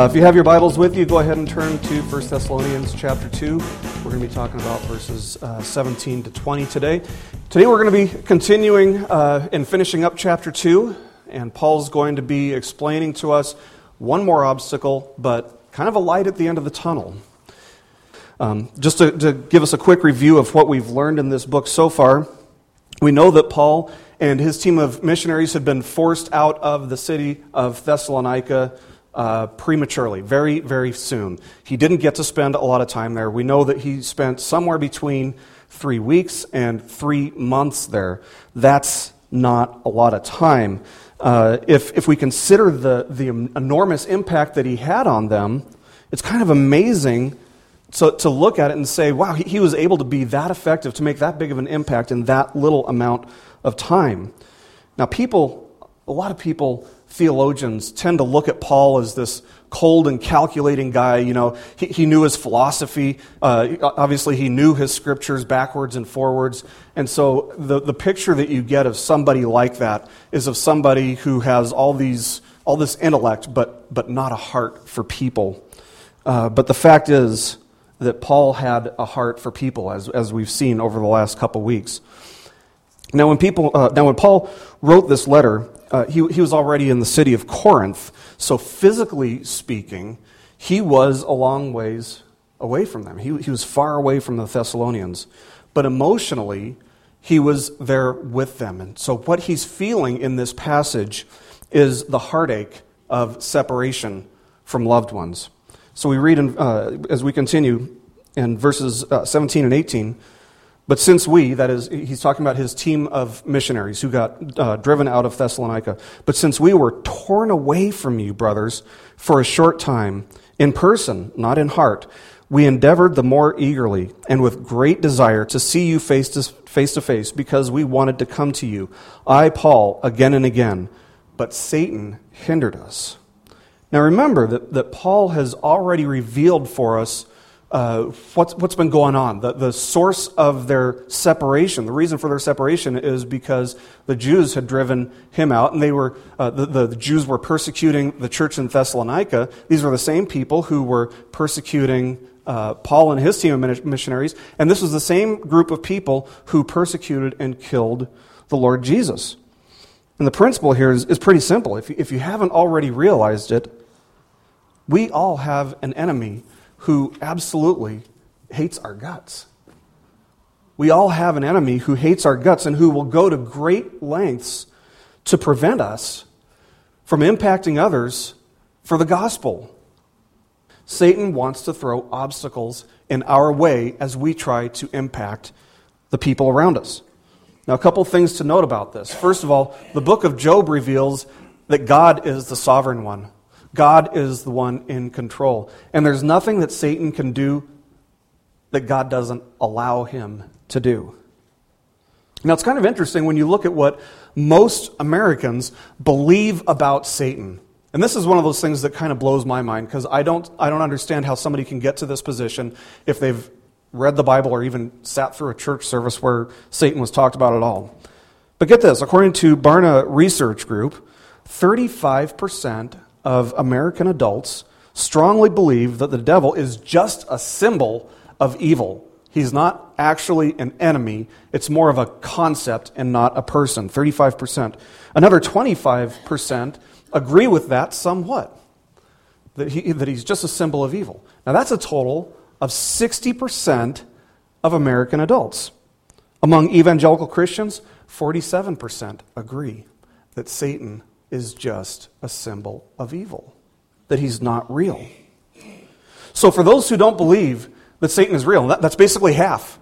Uh, if you have your Bibles with you, go ahead and turn to 1 Thessalonians chapter 2. We're going to be talking about verses uh, 17 to 20 today. Today we're going to be continuing uh, and finishing up chapter 2, and Paul's going to be explaining to us one more obstacle, but kind of a light at the end of the tunnel. Um, just to, to give us a quick review of what we've learned in this book so far, we know that Paul and his team of missionaries had been forced out of the city of Thessalonica uh, prematurely, very, very soon. He didn't get to spend a lot of time there. We know that he spent somewhere between three weeks and three months there. That's not a lot of time. Uh, if, if we consider the, the enormous impact that he had on them, it's kind of amazing to, to look at it and say, wow, he, he was able to be that effective, to make that big of an impact in that little amount of time. Now, people, a lot of people theologians tend to look at Paul as this cold and calculating guy. You know, he, he knew his philosophy. Uh, obviously, he knew his scriptures backwards and forwards. And so the, the picture that you get of somebody like that is of somebody who has all these all this intellect, but, but not a heart for people. Uh, but the fact is that Paul had a heart for people, as, as we've seen over the last couple weeks. Now, when people, uh, now when Paul wrote this letter, uh, he, he was already in the city of Corinth, so physically speaking, he was a long ways away from them. He, he was far away from the Thessalonians. But emotionally, he was there with them. And so, what he's feeling in this passage is the heartache of separation from loved ones. So, we read in, uh, as we continue in verses uh, 17 and 18. But since we, that is, he's talking about his team of missionaries who got uh, driven out of Thessalonica, but since we were torn away from you, brothers, for a short time, in person, not in heart, we endeavored the more eagerly and with great desire to see you face to, face to face because we wanted to come to you. I, Paul, again and again, but Satan hindered us. Now remember that, that Paul has already revealed for us uh, what's, what's been going on. The, the source of their separation, the reason for their separation is because the Jews had driven him out, and they were, uh, the, the, Jews were persecuting the church in Thessalonica. These were the same people who were persecuting uh, Paul and his team of missionaries, and this was the same group of people who persecuted and killed the Lord Jesus. And the principle here is, is pretty simple. If if you haven't already realized it, we all have an enemy who absolutely hates our guts. We all have an enemy who hates our guts and who will go to great lengths to prevent us from impacting others for the gospel. Satan wants to throw obstacles in our way as we try to impact the people around us. Now, a couple things to note about this. First of all, the book of Job reveals that God is the sovereign one. God is the one in control. And there's nothing that Satan can do that God doesn't allow him to do. Now, it's kind of interesting when you look at what most Americans believe about Satan. And this is one of those things that kind of blows my mind because I don't, I don't understand how somebody can get to this position if they've read the Bible or even sat through a church service where Satan was talked about at all. But get this according to Barna Research Group, 35% of American adults strongly believe that the devil is just a symbol of evil. He's not actually an enemy. It's more of a concept and not a person. 35%. Another 25% agree with that somewhat, that, he, that he's just a symbol of evil. Now, that's a total of 60% of American adults. Among evangelical Christians, 47% agree that Satan is just a symbol of evil, that he's not real. So, for those who don't believe that Satan is real, that, that's basically half.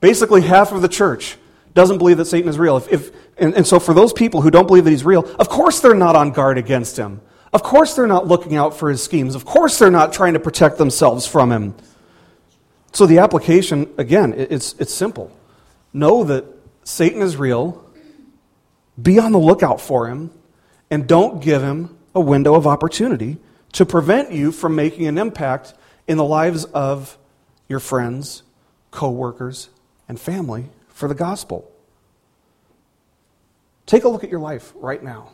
Basically, half of the church doesn't believe that Satan is real. If, if, and, and so, for those people who don't believe that he's real, of course they're not on guard against him. Of course they're not looking out for his schemes. Of course they're not trying to protect themselves from him. So, the application, again, it's, it's simple. Know that Satan is real, be on the lookout for him, and don't give him a window of opportunity to prevent you from making an impact in the lives of your friends, coworkers, and family for the gospel. Take a look at your life right now.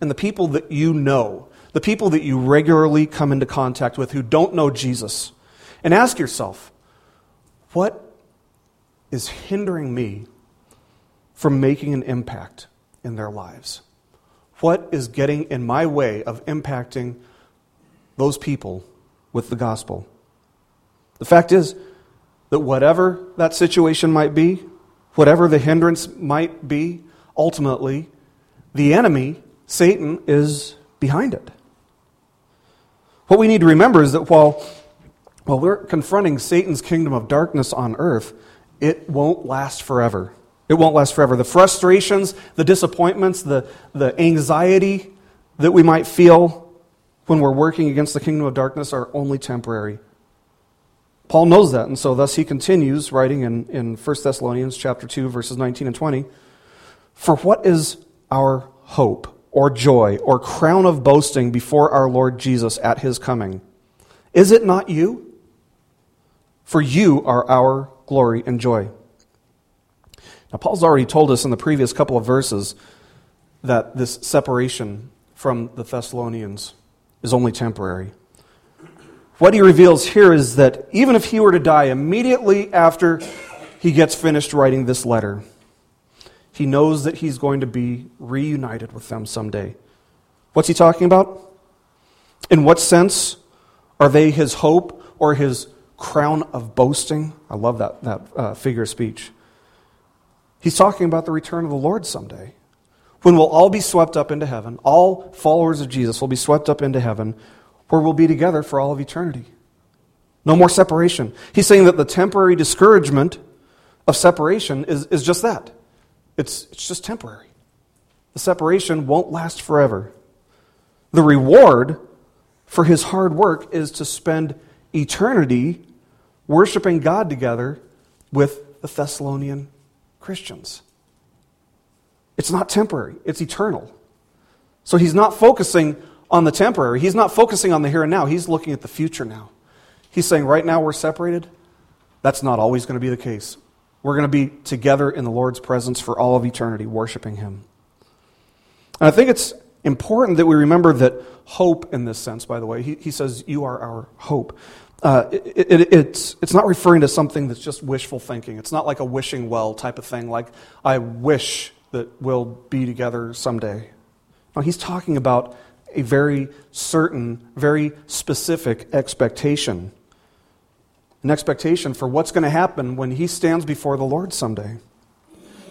and the people that you know, the people that you regularly come into contact with who don't know Jesus, and ask yourself, what is hindering me from making an impact in their lives? What is getting in my way of impacting those people with the gospel? The fact is that whatever that situation might be, whatever the hindrance might be, ultimately, the enemy, Satan, is behind it. What we need to remember is that while, while we're confronting Satan's kingdom of darkness on earth, it won't last forever. It won't last forever. The frustrations, the disappointments, the, the anxiety that we might feel when we're working against the kingdom of darkness are only temporary. Paul knows that, and so thus he continues writing in, in 1 Thessalonians chapter 2, verses 19 and 20. For what is our hope, or joy, or crown of boasting before our Lord Jesus at his coming? Is it not you? For you are our glory and joy. Now, Paul's already told us in the previous couple of verses that this separation from the Thessalonians is only temporary. What he reveals here is that even if he were to die immediately after he gets finished writing this letter, he knows that he's going to be reunited with them someday. What's he talking about? In what sense are they his hope or his crown of boasting? I love that, that uh, figure of speech. He's talking about the return of the Lord someday. When we'll all be swept up into heaven, all followers of Jesus will be swept up into heaven, where we'll be together for all of eternity. No more separation. He's saying that the temporary discouragement of separation is, is just that it's, it's just temporary. The separation won't last forever. The reward for his hard work is to spend eternity worshiping God together with the Thessalonian Christians. It's not temporary, it's eternal. So he's not focusing on the temporary. He's not focusing on the here and now. He's looking at the future now. He's saying, right now we're separated. That's not always going to be the case. We're going to be together in the Lord's presence for all of eternity, worshiping Him. And I think it's important that we remember that hope, in this sense, by the way, he, he says, You are our hope. Uh, it, it, it's, it's not referring to something that's just wishful thinking. It's not like a wishing well type of thing, like, I wish that we'll be together someday. No, he's talking about a very certain, very specific expectation. An expectation for what's going to happen when he stands before the Lord someday.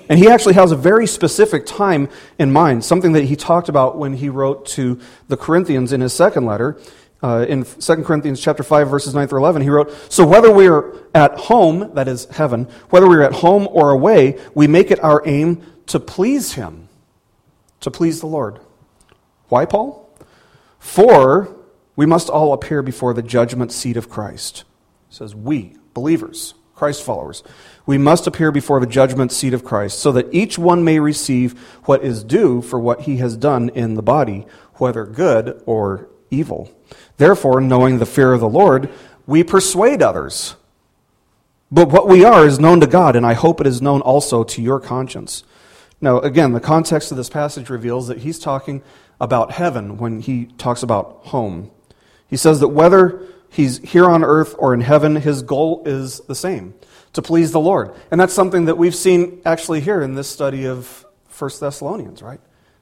And he actually has a very specific time in mind, something that he talked about when he wrote to the Corinthians in his second letter. Uh, in 2 Corinthians chapter 5, verses 9 through 11, he wrote, So whether we are at home, that is heaven, whether we are at home or away, we make it our aim to please him, to please the Lord. Why, Paul? For we must all appear before the judgment seat of Christ. Says we, believers, Christ followers. We must appear before the judgment seat of Christ, so that each one may receive what is due for what he has done in the body, whether good or evil. Therefore, knowing the fear of the Lord, we persuade others. But what we are is known to God, and I hope it is known also to your conscience. Now, again, the context of this passage reveals that he's talking about heaven when he talks about home. He says that whether he's here on earth or in heaven, his goal is the same to please the Lord. And that's something that we've seen actually here in this study of 1 Thessalonians, right?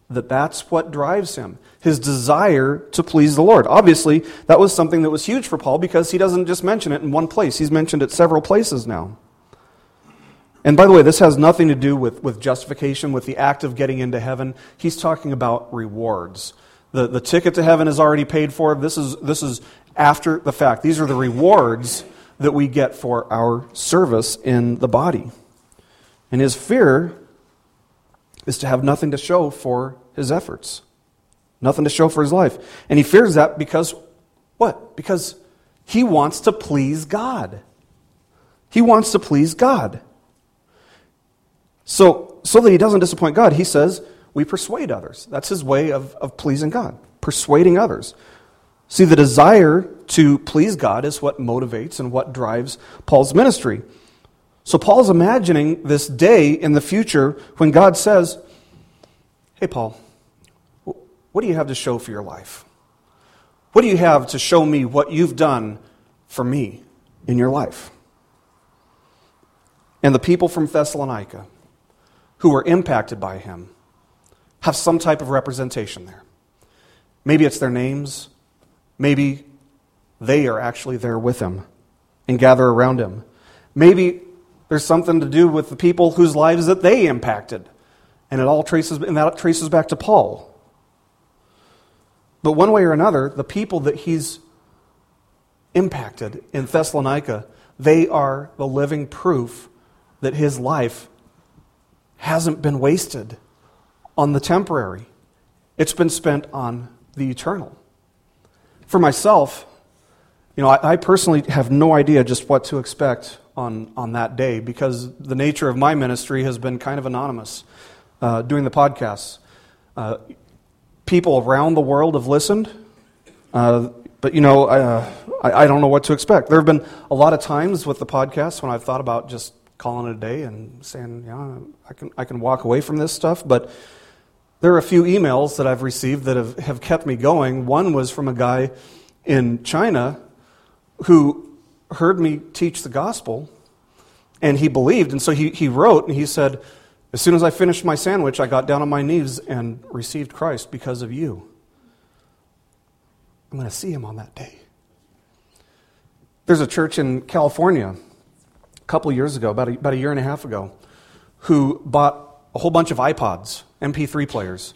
That that's what drives him, his desire to please the Lord. Obviously, that was something that was huge for Paul because he doesn't just mention it in one place, he's mentioned it several places now. And by the way, this has nothing to do with, with justification, with the act of getting into heaven. He's talking about rewards. The, the ticket to heaven is already paid for. This is, this is after the fact. These are the rewards that we get for our service in the body. And his fear is to have nothing to show for his efforts, nothing to show for his life. And he fears that because, what? Because he wants to please God. He wants to please God. So, so that he doesn't disappoint God, he says, we persuade others. That's his way of, of pleasing God, persuading others. See, the desire to please God is what motivates and what drives Paul's ministry. So Paul's imagining this day in the future when God says, Hey, Paul, what do you have to show for your life? What do you have to show me what you've done for me in your life? And the people from Thessalonica who were impacted by him have some type of representation there. Maybe it's their names. Maybe they are actually there with him and gather around him. Maybe there's something to do with the people whose lives that they impacted. And it all traces and that traces back to Paul. But one way or another, the people that he's impacted in Thessalonica, they are the living proof that his life hasn't been wasted on the temporary. It's been spent on the eternal. For myself, you know, I, I, personally have no idea just what to expect on, on that day because the nature of my ministry has been kind of anonymous uh, doing the podcasts. Uh, people around the world have listened, uh, but, you know, uh, I, I don't know what to expect. There have been a lot of times with the podcast when I've thought about just calling it a day and saying, yeah, I can, I can walk away from this stuff, but there are a few emails that I've received that have, have kept me going. One was from a guy in China who heard me teach the gospel and he believed. And so he, he wrote and he said, As soon as I finished my sandwich, I got down on my knees and received Christ because of you. I'm going to see him on that day. There's a church in California a couple years ago, about a, about a year and a half ago, who bought a whole bunch of iPods, MP3 players,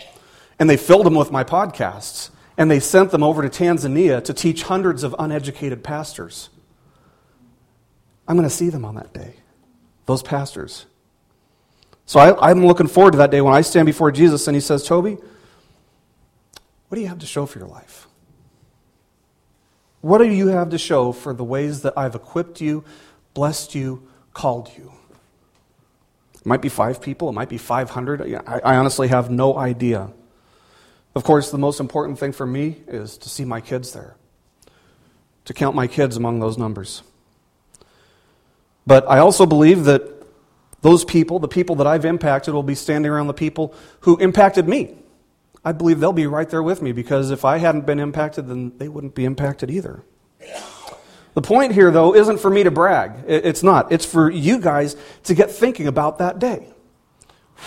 and they filled them with my podcasts, and they sent them over to Tanzania to teach hundreds of uneducated pastors. I'm going to see them on that day, those pastors. So I, am looking forward to that day when I stand before Jesus and he says, Toby, what do you have to show for your life? What do you have to show for the ways that I've equipped you, blessed you, called you? It might be five people, it might be 500. I, I honestly have no idea. Of course, the most important thing for me is to see my kids there, to count my kids among those numbers. But I also believe that those people, the people that I've impacted, will be standing around the people who impacted me. I believe they'll be right there with me because if I hadn't been impacted, then they wouldn't be impacted either. The point here, though, isn't for me to brag. It's not. It's for you guys to get thinking about that day.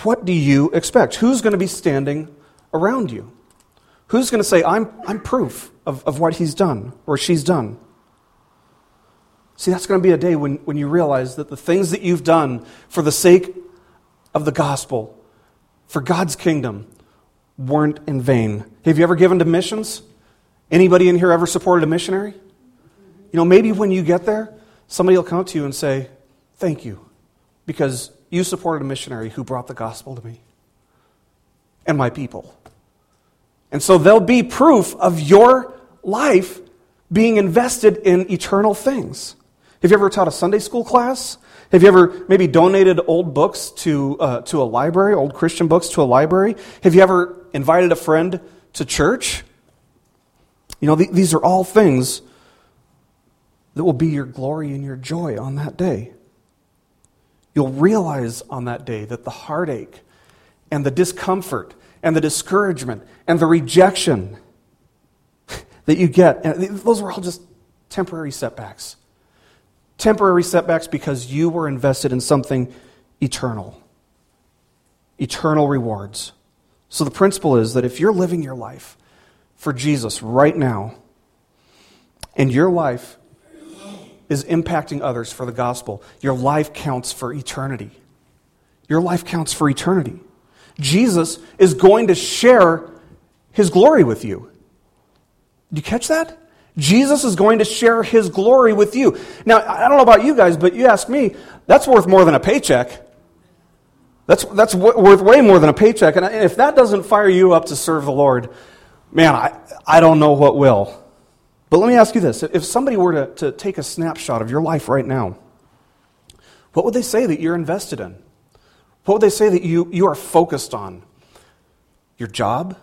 What do you expect? Who's going to be standing around you? Who's going to say, I'm, I'm proof of, of what he's done or she's done? See, that's going to be a day when, when you realize that the things that you've done for the sake of the gospel, for God's kingdom, weren't in vain. Have you ever given to missions? Anybody in here ever supported a missionary? You know, maybe when you get there, somebody will come up to you and say, Thank you, because you supported a missionary who brought the gospel to me and my people. And so there'll be proof of your life being invested in eternal things. Have you ever taught a Sunday school class? Have you ever maybe donated old books to, uh, to a library, old Christian books to a library? Have you ever invited a friend to church? You know, th- these are all things that will be your glory and your joy on that day. You'll realize on that day that the heartache and the discomfort and the discouragement and the rejection that you get, those were all just temporary setbacks. Temporary setbacks because you were invested in something eternal, eternal rewards. So the principle is that if you're living your life for Jesus right now, and your life is impacting others for the gospel. Your life counts for eternity. Your life counts for eternity. Jesus is going to share his glory with you. Do you catch that? Jesus is going to share his glory with you. Now, I don't know about you guys, but you ask me, that's worth more than a paycheck. That's, that's worth way more than a paycheck. And if that doesn't fire you up to serve the Lord, man, I, I don't know what will. But let me ask you this if somebody were to, to take a snapshot of your life right now, what would they say that you're invested in? What would they say that you, you are focused on? Your job?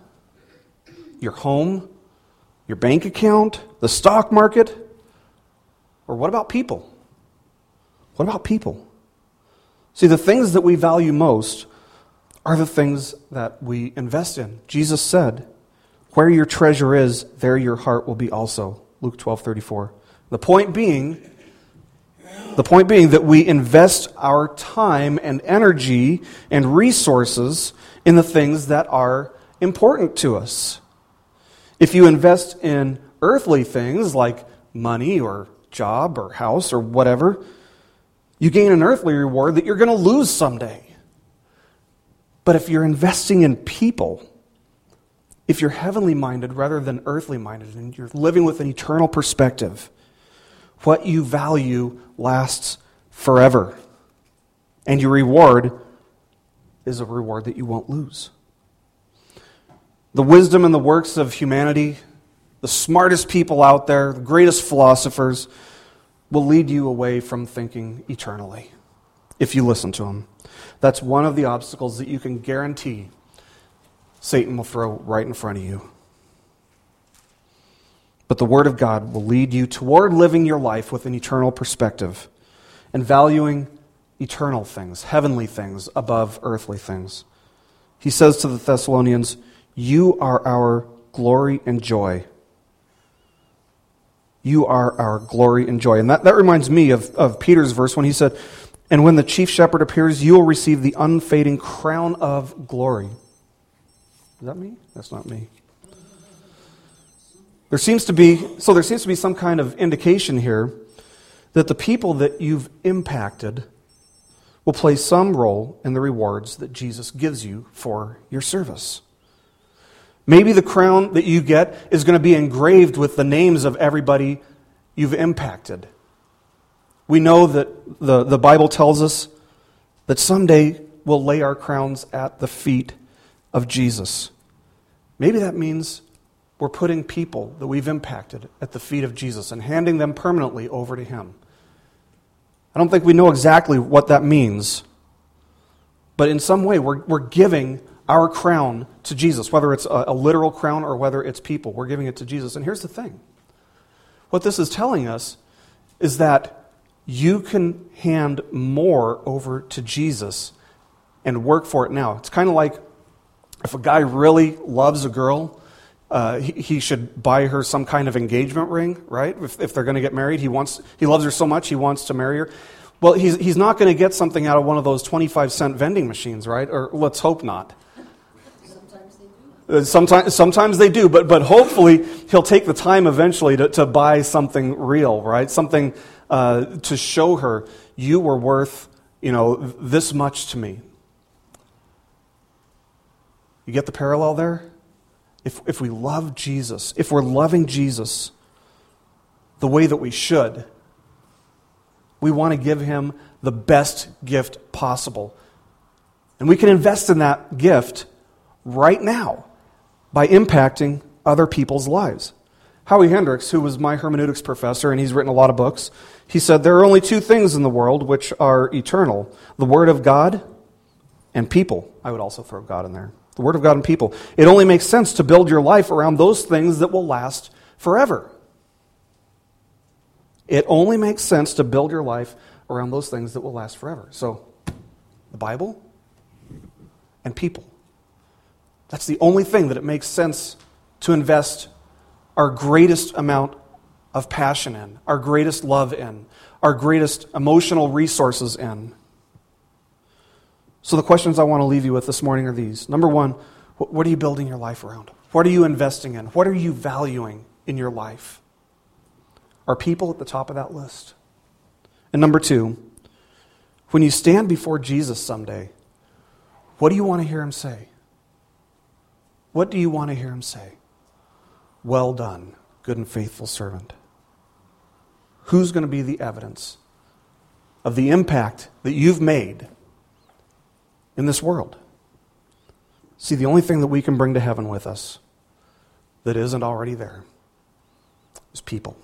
Your home? Your bank account? The stock market? Or what about people? What about people? See, the things that we value most are the things that we invest in. Jesus said, Where your treasure is, there your heart will be also. Luke 12 34. The point being, the point being that we invest our time and energy and resources in the things that are important to us. If you invest in earthly things like money or job or house or whatever, you gain an earthly reward that you're going to lose someday. But if you're investing in people, if you're heavenly minded rather than earthly minded, and you're living with an eternal perspective, what you value lasts forever. And your reward is a reward that you won't lose. The wisdom and the works of humanity, the smartest people out there, the greatest philosophers, will lead you away from thinking eternally if you listen to them. That's one of the obstacles that you can guarantee Satan will throw right in front of you. But the Word of God will lead you toward living your life with an eternal perspective and valuing eternal things, heavenly things, above earthly things. He says to the Thessalonians, You are our glory and joy. You are our glory and joy. And that, that reminds me of, of Peter's verse when he said, And when the chief shepherd appears, you will receive the unfading crown of glory. Is that me? That's not me. There seems to be, so there seems to be some kind of indication here that the people that you've impacted will play some role in the rewards that Jesus gives you for your service. Maybe the crown that you get is going to be engraved with the names of everybody you've impacted. We know that the, the Bible tells us that someday we'll lay our crowns at the feet of Jesus. Maybe that means we're putting people that we've impacted at the feet of Jesus and handing them permanently over to Him. I don't think we know exactly what that means, but in some way we're, we're giving our crown to Jesus, whether it's a, a literal crown or whether it's people. We're giving it to Jesus. And here's the thing what this is telling us is that you can hand more over to Jesus and work for it now. It's kind of like if a guy really loves a girl uh, he, should buy her some kind of engagement ring, right? If, if they're going to get married, he wants he loves her so much he wants to marry her. Well, he's he's not going to get something out of one of those twenty five cent vending machines, right? Or let's hope not. Sometimes they do. Sometimes, sometimes they do, but, but hopefully he'll take the time eventually to, to buy something real, right? Something uh, to show her you were worth, you know, this much to me. You get the parallel there? If, if we love Jesus, if we're loving Jesus the way that we should, we want to give him the best gift possible. And we can invest in that gift right now by impacting other people's lives. Howie Hendricks, who was my hermeneutics professor, and he's written a lot of books, he said there are only two things in the world which are eternal the Word of God and people. I would also throw God in there the Word of God and people. It only makes sense to build your life around those things that will last forever. It only makes sense to build your life around those things that will last forever. So, the Bible and people. That's the only thing that it makes sense to invest our greatest amount of passion in, our greatest love in, our greatest emotional resources in. So, the questions I want to leave you with this morning are these. Number one, what are you building your life around? What are you investing in? What are you valuing in your life? Are people at the top of that list? And number two, when you stand before Jesus someday, what do you want to hear him say? What do you want to hear him say? Well done, good and faithful servant. Who's going to be the evidence of the impact that you've made in this world. See, the only thing that we can bring to heaven with us that isn't already there is people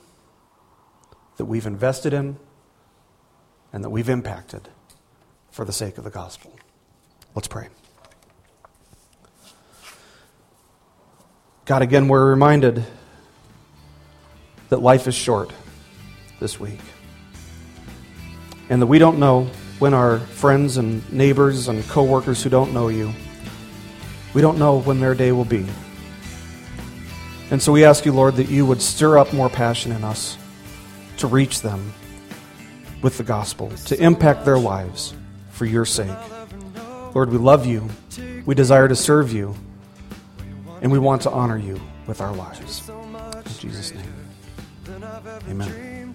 that we've invested in and that we've impacted for the sake of the gospel. Let's pray. God, again, we're reminded that life is short this week and that we don't know when our friends and neighbors and coworkers who don't know you, we don't know when their day will be. And so we ask you, Lord, that you would stir up more passion in us to reach them with the gospel, to impact their lives for your sake. Lord, we love you. We desire to serve you. And we want to honor you with our lives. In Jesus' name. Amen.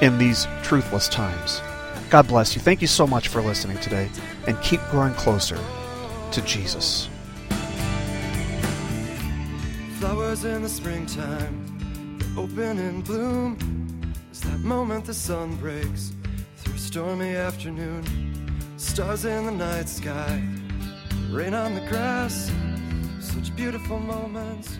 in these truthless times. God bless you. Thank you so much for listening today, and keep growing closer to Jesus. Flowers in the springtime they open and bloom. Is that moment the sun breaks through a stormy afternoon? Stars in the night sky, rain on the grass, such beautiful moments.